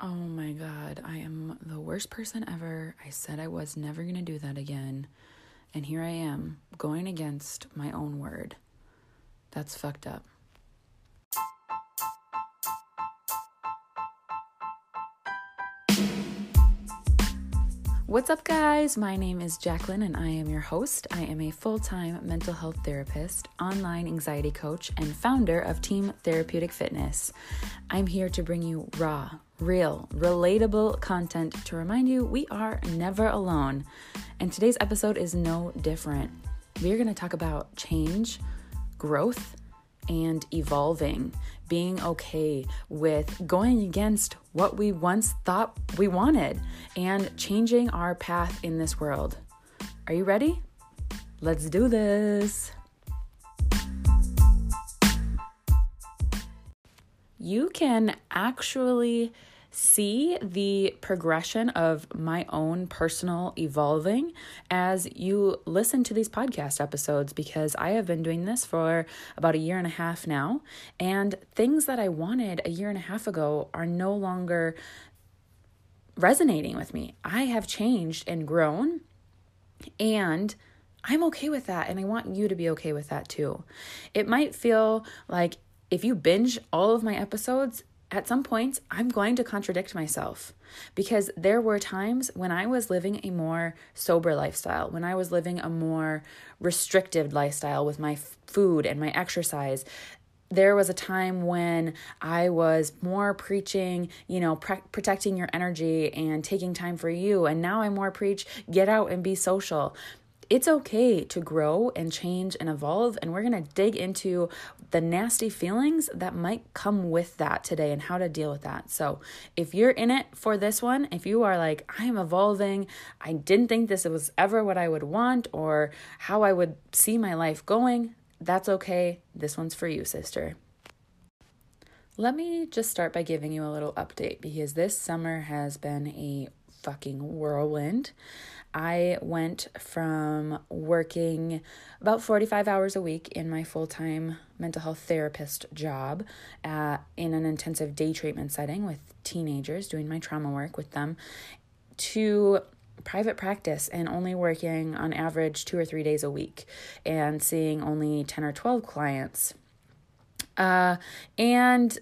Oh my god, I am the worst person ever. I said I was never going to do that again. And here I am, going against my own word. That's fucked up. What's up, guys? My name is Jacqueline, and I am your host. I am a full time mental health therapist, online anxiety coach, and founder of Team Therapeutic Fitness. I'm here to bring you raw, real, relatable content to remind you we are never alone. And today's episode is no different. We're going to talk about change, growth, and evolving, being okay with going against what we once thought we wanted, and changing our path in this world. Are you ready? Let's do this. You can actually see the progression of my own personal evolving as you listen to these podcast episodes because I have been doing this for about a year and a half now. And things that I wanted a year and a half ago are no longer resonating with me. I have changed and grown. And I'm okay with that. And I want you to be okay with that too. It might feel like if you binge all of my episodes, at some point, I'm going to contradict myself because there were times when I was living a more sober lifestyle, when I was living a more restricted lifestyle with my food and my exercise. There was a time when I was more preaching, you know, pre- protecting your energy and taking time for you. And now I more preach get out and be social it's okay to grow and change and evolve. And we're going to dig into the nasty feelings that might come with that today and how to deal with that. So, if you're in it for this one, if you are like, I am evolving, I didn't think this was ever what I would want or how I would see my life going, that's okay. This one's for you, sister. Let me just start by giving you a little update because this summer has been a fucking whirlwind. I went from working about 45 hours a week in my full time mental health therapist job at, in an intensive day treatment setting with teenagers, doing my trauma work with them, to private practice and only working on average two or three days a week and seeing only 10 or 12 clients. Uh, and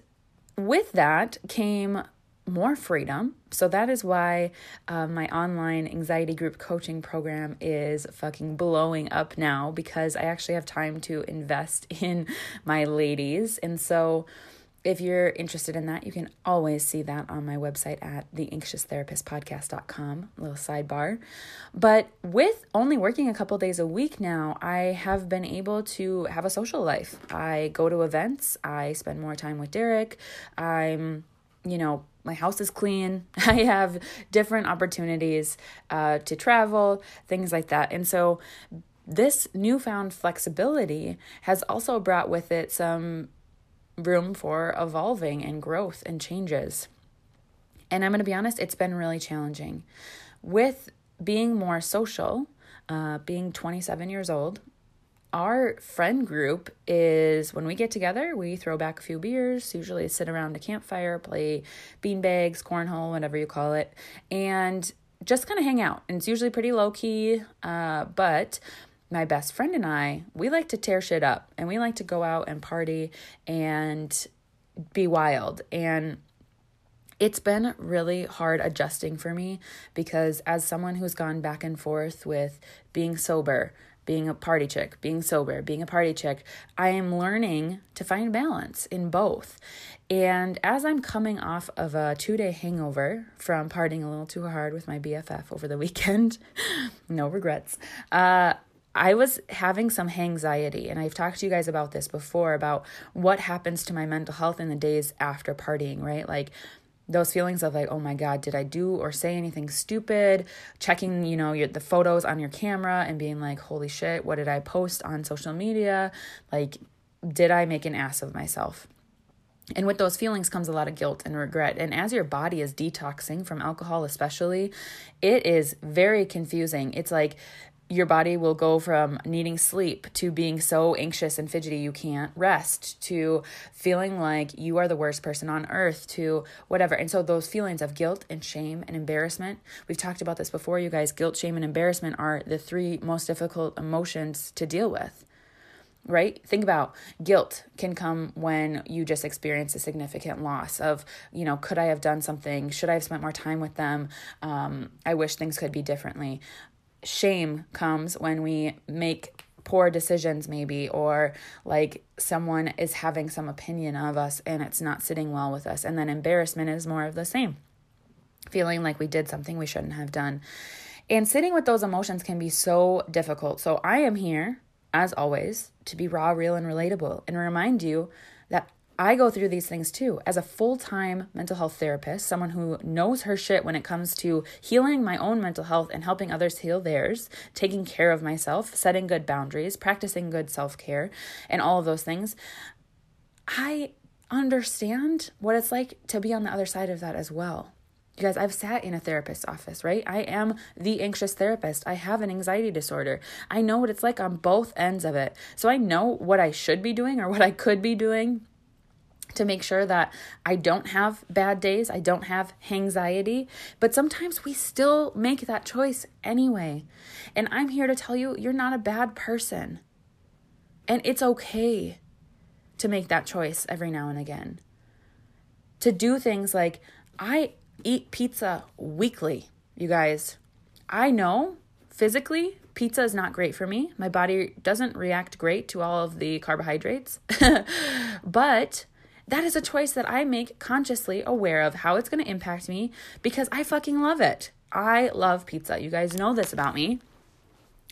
with that came more freedom. So that is why uh, my online anxiety group coaching program is fucking blowing up now because I actually have time to invest in my ladies. And so if you're interested in that, you can always see that on my website at theanxioustherapistpodcast.com, little sidebar. But with only working a couple days a week now, I have been able to have a social life. I go to events, I spend more time with Derek. I'm, you know, my house is clean. I have different opportunities uh, to travel, things like that. And so, this newfound flexibility has also brought with it some room for evolving and growth and changes. And I'm going to be honest, it's been really challenging. With being more social, uh, being 27 years old, our friend group is when we get together, we throw back a few beers, usually sit around a campfire, play beanbags, cornhole, whatever you call it, and just kind of hang out. And it's usually pretty low key, uh, but my best friend and I, we like to tear shit up and we like to go out and party and be wild. And it's been really hard adjusting for me because as someone who's gone back and forth with being sober, being a party chick, being sober, being a party chick. I am learning to find balance in both. And as I'm coming off of a two day hangover from partying a little too hard with my BFF over the weekend, no regrets, uh, I was having some anxiety, and I've talked to you guys about this before about what happens to my mental health in the days after partying, right? Like, those feelings of like oh my god did i do or say anything stupid checking you know your, the photos on your camera and being like holy shit what did i post on social media like did i make an ass of myself and with those feelings comes a lot of guilt and regret. And as your body is detoxing from alcohol, especially, it is very confusing. It's like your body will go from needing sleep to being so anxious and fidgety you can't rest to feeling like you are the worst person on earth to whatever. And so those feelings of guilt and shame and embarrassment, we've talked about this before, you guys. Guilt, shame, and embarrassment are the three most difficult emotions to deal with right? Think about guilt can come when you just experience a significant loss of, you know, could I have done something? Should I have spent more time with them? Um, I wish things could be differently. Shame comes when we make poor decisions, maybe, or like someone is having some opinion of us and it's not sitting well with us. And then embarrassment is more of the same, feeling like we did something we shouldn't have done. And sitting with those emotions can be so difficult. So I am here as always, to be raw, real, and relatable and remind you that I go through these things too. As a full time mental health therapist, someone who knows her shit when it comes to healing my own mental health and helping others heal theirs, taking care of myself, setting good boundaries, practicing good self care, and all of those things, I understand what it's like to be on the other side of that as well. You guys, I've sat in a therapist's office, right? I am the anxious therapist. I have an anxiety disorder. I know what it's like on both ends of it. So I know what I should be doing or what I could be doing to make sure that I don't have bad days, I don't have anxiety, but sometimes we still make that choice anyway. And I'm here to tell you, you're not a bad person. And it's okay to make that choice every now and again. To do things like, I eat pizza weekly, you guys. I know physically pizza is not great for me. My body doesn't react great to all of the carbohydrates. but that is a choice that I make consciously aware of how it's going to impact me because I fucking love it. I love pizza. You guys know this about me.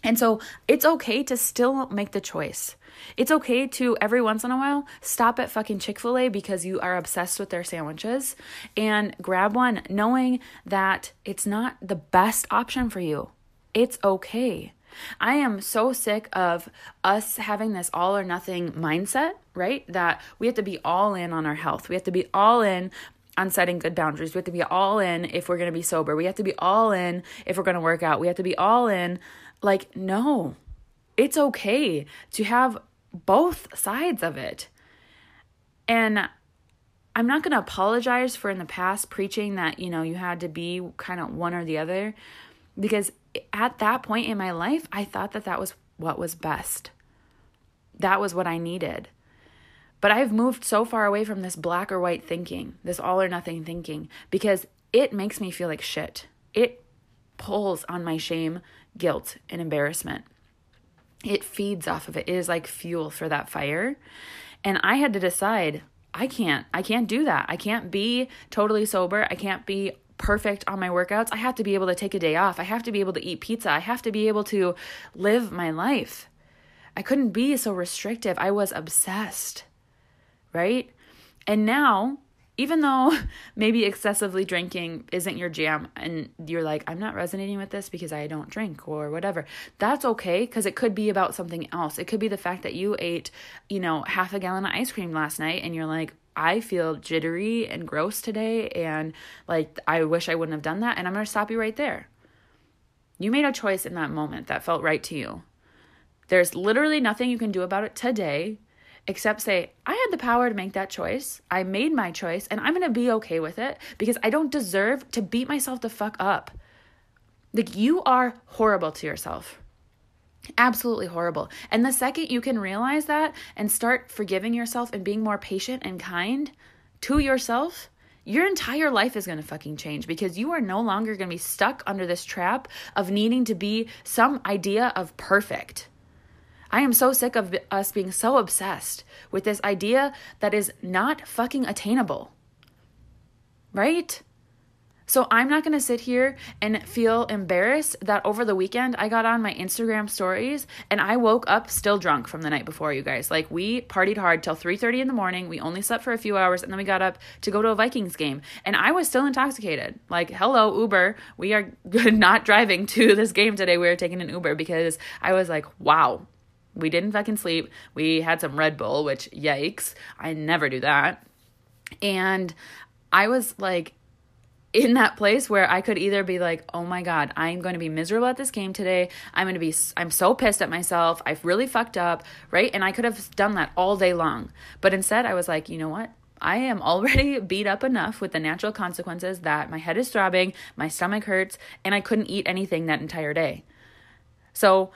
And so it's okay to still make the choice. It's okay to every once in a while stop at fucking Chick fil A because you are obsessed with their sandwiches and grab one, knowing that it's not the best option for you. It's okay. I am so sick of us having this all or nothing mindset, right? That we have to be all in on our health. We have to be all in on setting good boundaries. We have to be all in if we're going to be sober. We have to be all in if we're going to work out. We have to be all in like, no, it's okay to have both sides of it. And I'm not going to apologize for in the past preaching that, you know, you had to be kind of one or the other because at that point in my life, I thought that that was what was best. That was what I needed. But I've moved so far away from this black or white thinking, this all or nothing thinking, because it makes me feel like shit. It pulls on my shame guilt and embarrassment. It feeds off of it. It is like fuel for that fire. And I had to decide I can't I can't do that. I can't be totally sober. I can't be perfect on my workouts. I have to be able to take a day off. I have to be able to eat pizza. I have to be able to live my life. I couldn't be so restrictive. I was obsessed. Right? And now even though maybe excessively drinking isn't your jam and you're like, I'm not resonating with this because I don't drink or whatever, that's okay because it could be about something else. It could be the fact that you ate, you know, half a gallon of ice cream last night and you're like, I feel jittery and gross today and like I wish I wouldn't have done that. And I'm going to stop you right there. You made a choice in that moment that felt right to you. There's literally nothing you can do about it today except say, I had the power to make that choice. I made my choice and I'm going to be okay with it because I don't deserve to beat myself the fuck up. Like, you are horrible to yourself. Absolutely horrible. And the second you can realize that and start forgiving yourself and being more patient and kind to yourself, your entire life is going to fucking change because you are no longer going to be stuck under this trap of needing to be some idea of perfect. I am so sick of us being so obsessed with this idea that is not fucking attainable. Right? So I'm not going to sit here and feel embarrassed that over the weekend I got on my Instagram stories and I woke up still drunk from the night before you guys. Like we partied hard till 3:30 in the morning. We only slept for a few hours and then we got up to go to a Vikings game and I was still intoxicated. Like, "Hello Uber, we are not driving to this game today. We are taking an Uber because I was like, "Wow, we didn't fucking sleep. We had some Red Bull, which yikes. I never do that. And I was like in that place where I could either be like, "Oh my god, I'm going to be miserable at this game today. I'm going to be I'm so pissed at myself. I've really fucked up." Right? And I could have done that all day long. But instead, I was like, "You know what? I am already beat up enough with the natural consequences that my head is throbbing, my stomach hurts, and I couldn't eat anything that entire day." So,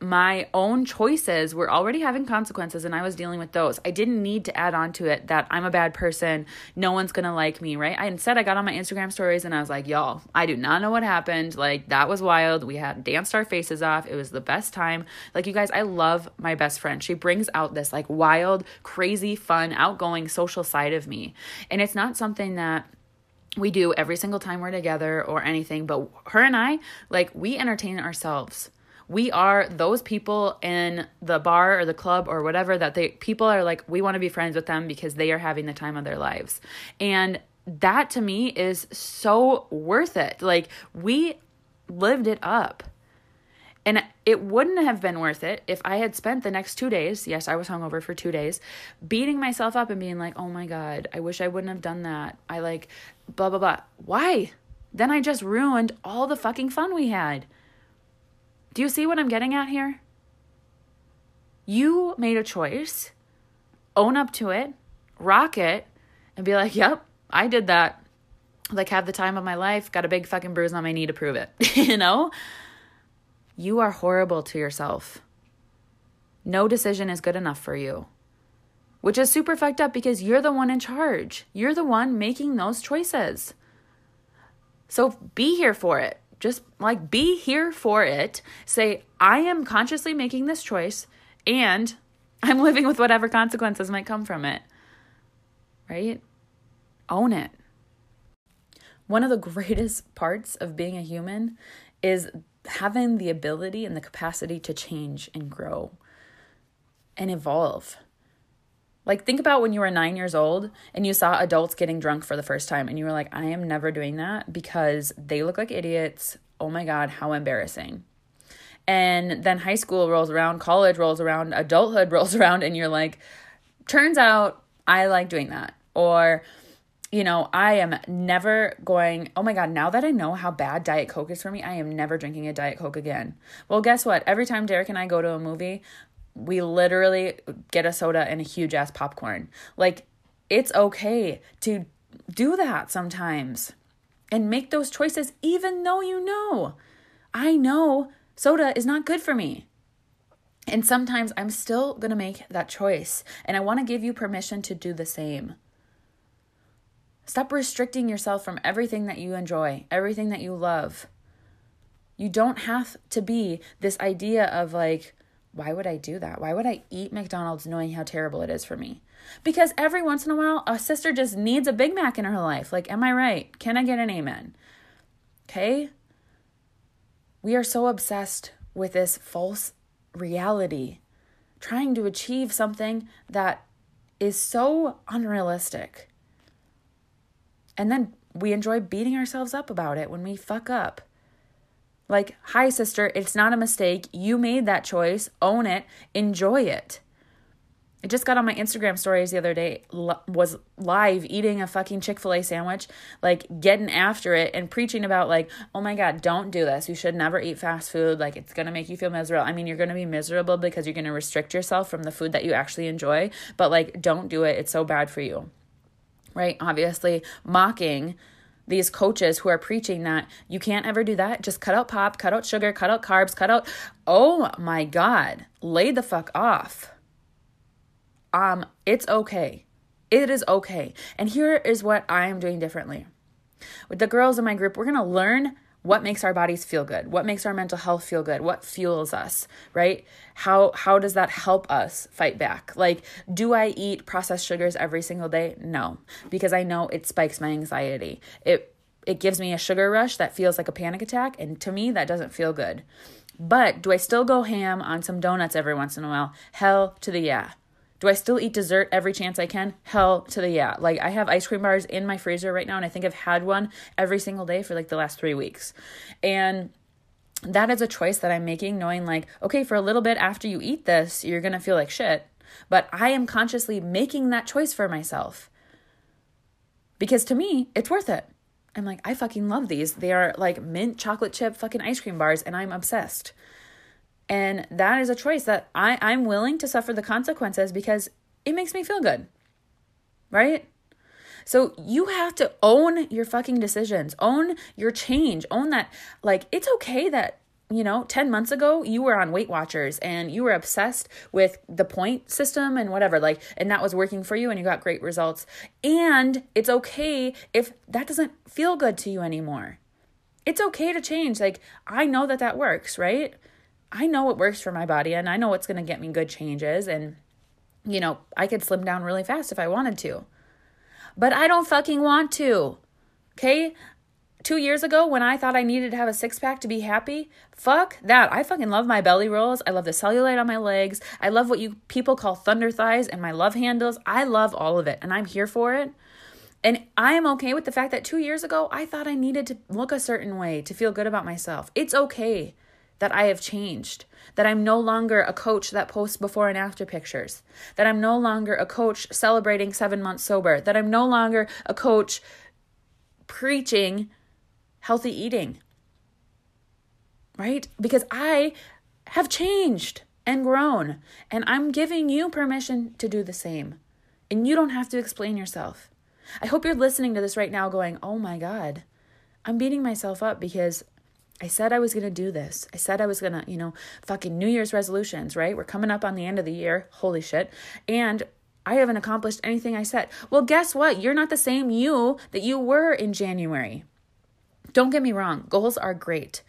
my own choices were already having consequences and I was dealing with those. I didn't need to add on to it that I'm a bad person, no one's gonna like me, right? I instead I got on my Instagram stories and I was like, y'all, I do not know what happened. Like that was wild. We had danced our faces off. It was the best time. Like you guys, I love my best friend. She brings out this like wild, crazy, fun, outgoing social side of me. And it's not something that we do every single time we're together or anything, but her and I, like, we entertain ourselves we are those people in the bar or the club or whatever that they people are like we want to be friends with them because they are having the time of their lives and that to me is so worth it like we lived it up and it wouldn't have been worth it if I had spent the next two days, yes, I was hungover for two days, beating myself up and being like, oh my God, I wish I wouldn't have done that. I like, blah, blah, blah. Why? Then I just ruined all the fucking fun we had. Do you see what I'm getting at here? You made a choice, own up to it, rock it, and be like, yep, I did that. Like, have the time of my life, got a big fucking bruise on my knee to prove it. you know? You are horrible to yourself. No decision is good enough for you, which is super fucked up because you're the one in charge. You're the one making those choices. So be here for it just like be here for it. Say, I am consciously making this choice and I'm living with whatever consequences might come from it. Right? Own it. One of the greatest parts of being a human is having the ability and the capacity to change and grow and evolve. Like, think about when you were nine years old and you saw adults getting drunk for the first time, and you were like, I am never doing that because they look like idiots. Oh my God, how embarrassing. And then high school rolls around, college rolls around, adulthood rolls around, and you're like, turns out I like doing that. Or, you know, I am never going, oh my God, now that I know how bad Diet Coke is for me, I am never drinking a Diet Coke again. Well, guess what? Every time Derek and I go to a movie, we literally get a soda and a huge ass popcorn. Like, it's okay to do that sometimes and make those choices, even though you know, I know soda is not good for me. And sometimes I'm still going to make that choice. And I want to give you permission to do the same. Stop restricting yourself from everything that you enjoy, everything that you love. You don't have to be this idea of like, why would I do that? Why would I eat McDonald's knowing how terrible it is for me? Because every once in a while, a sister just needs a Big Mac in her life. Like, am I right? Can I get an amen? Okay? We are so obsessed with this false reality, trying to achieve something that is so unrealistic. And then we enjoy beating ourselves up about it when we fuck up. Like, hi, sister, it's not a mistake. You made that choice. Own it. Enjoy it. I just got on my Instagram stories the other day, was live eating a fucking Chick fil A sandwich, like getting after it and preaching about, like, oh my God, don't do this. You should never eat fast food. Like, it's going to make you feel miserable. I mean, you're going to be miserable because you're going to restrict yourself from the food that you actually enjoy, but like, don't do it. It's so bad for you. Right? Obviously, mocking these coaches who are preaching that you can't ever do that. Just cut out pop, cut out sugar, cut out carbs, cut out. Oh my God, lay the fuck off. Um, it's okay. It is okay. And here is what I am doing differently. With the girls in my group, we're going to learn what makes our bodies feel good what makes our mental health feel good what fuels us right how how does that help us fight back like do i eat processed sugars every single day no because i know it spikes my anxiety it it gives me a sugar rush that feels like a panic attack. And to me, that doesn't feel good. But do I still go ham on some donuts every once in a while? Hell to the yeah. Do I still eat dessert every chance I can? Hell to the yeah. Like I have ice cream bars in my freezer right now, and I think I've had one every single day for like the last three weeks. And that is a choice that I'm making, knowing like, okay, for a little bit after you eat this, you're gonna feel like shit. But I am consciously making that choice for myself. Because to me, it's worth it. I'm like, I fucking love these. They are like mint chocolate chip fucking ice cream bars, and I'm obsessed. And that is a choice that I, I'm willing to suffer the consequences because it makes me feel good. Right? So you have to own your fucking decisions, own your change, own that, like, it's okay that you know, 10 months ago, you were on Weight Watchers and you were obsessed with the point system and whatever, like, and that was working for you and you got great results. And it's okay if that doesn't feel good to you anymore. It's okay to change. Like, I know that that works, right? I know what works for my body and I know what's going to get me good changes. And, you know, I could slim down really fast if I wanted to. But I don't fucking want to. Okay? two years ago when I thought I needed to have a six pack to be happy, fuck that. I fucking love my belly rolls. I love the cellulite on my legs. I love what you people call thunder thighs and my love handles. I love all of it and I'm here for it. And I am okay with the fact that two years ago I thought I needed to look a certain way to feel good about myself. It's okay that I have changed, that I'm no longer a coach that posts before and after pictures, that I'm no longer a coach celebrating seven months sober, that I'm no longer a coach preaching healthy eating. Right? Because I have changed and grown, and I'm giving you permission to do the same. And you don't have to explain yourself. I hope you're listening to this right now going, oh my God, I'm beating myself up because I said I was going to do this. I said I was going to, you know, fucking New Year's resolutions, right? We're coming up on the end of the year. Holy shit. And I haven't accomplished anything I said. Well, guess what? You're not the same you that you were in January. Don't get me wrong, goals are great.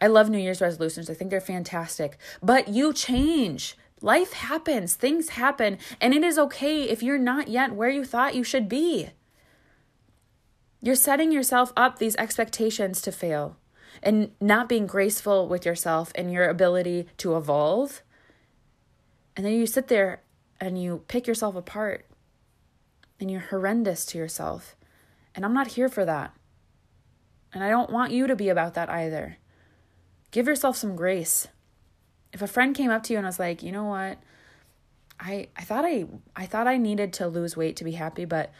I love New Year's resolutions, I think they're fantastic. But you change. Life happens, things happen, and it is okay if you're not yet where you thought you should be. You're setting yourself up these expectations to fail and not being graceful with yourself and your ability to evolve. And then you sit there and you pick yourself apart and you're horrendous to yourself. And I'm not here for that. And I don't want you to be about that either. Give yourself some grace. If a friend came up to you and was like, "You know what? I I thought I I thought I needed to lose weight to be happy, but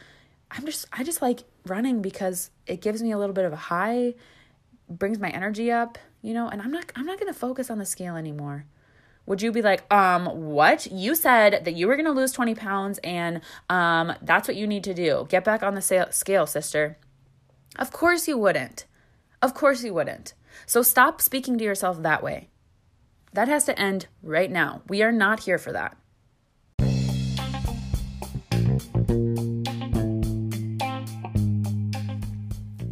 I'm just I just like running because it gives me a little bit of a high, brings my energy up, you know, and I'm not I'm not going to focus on the scale anymore." Would you be like, um, what? You said that you were going to lose 20 pounds and um, that's what you need to do. Get back on the scale, sister. Of course you wouldn't. Of course you wouldn't. So stop speaking to yourself that way. That has to end right now. We are not here for that.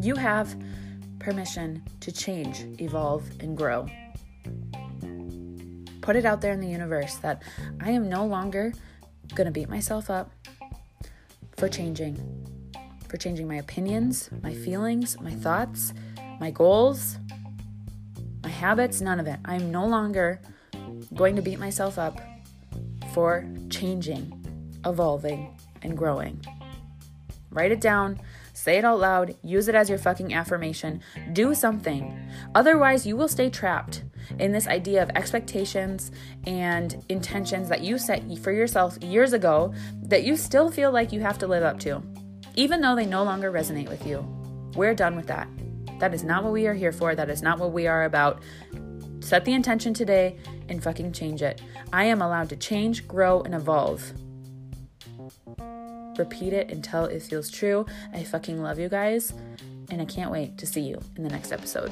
You have permission to change, evolve, and grow. Put it out there in the universe that I am no longer going to beat myself up for changing for changing my opinions, my feelings, my thoughts, my goals, my habits, none of it. I'm no longer going to beat myself up for changing, evolving, and growing. Write it down, say it out loud, use it as your fucking affirmation. Do something. Otherwise, you will stay trapped in this idea of expectations and intentions that you set for yourself years ago that you still feel like you have to live up to even though they no longer resonate with you. We're done with that. That is not what we are here for. That is not what we are about. Set the intention today and fucking change it. I am allowed to change, grow, and evolve. Repeat it until it feels true. I fucking love you guys, and I can't wait to see you in the next episode.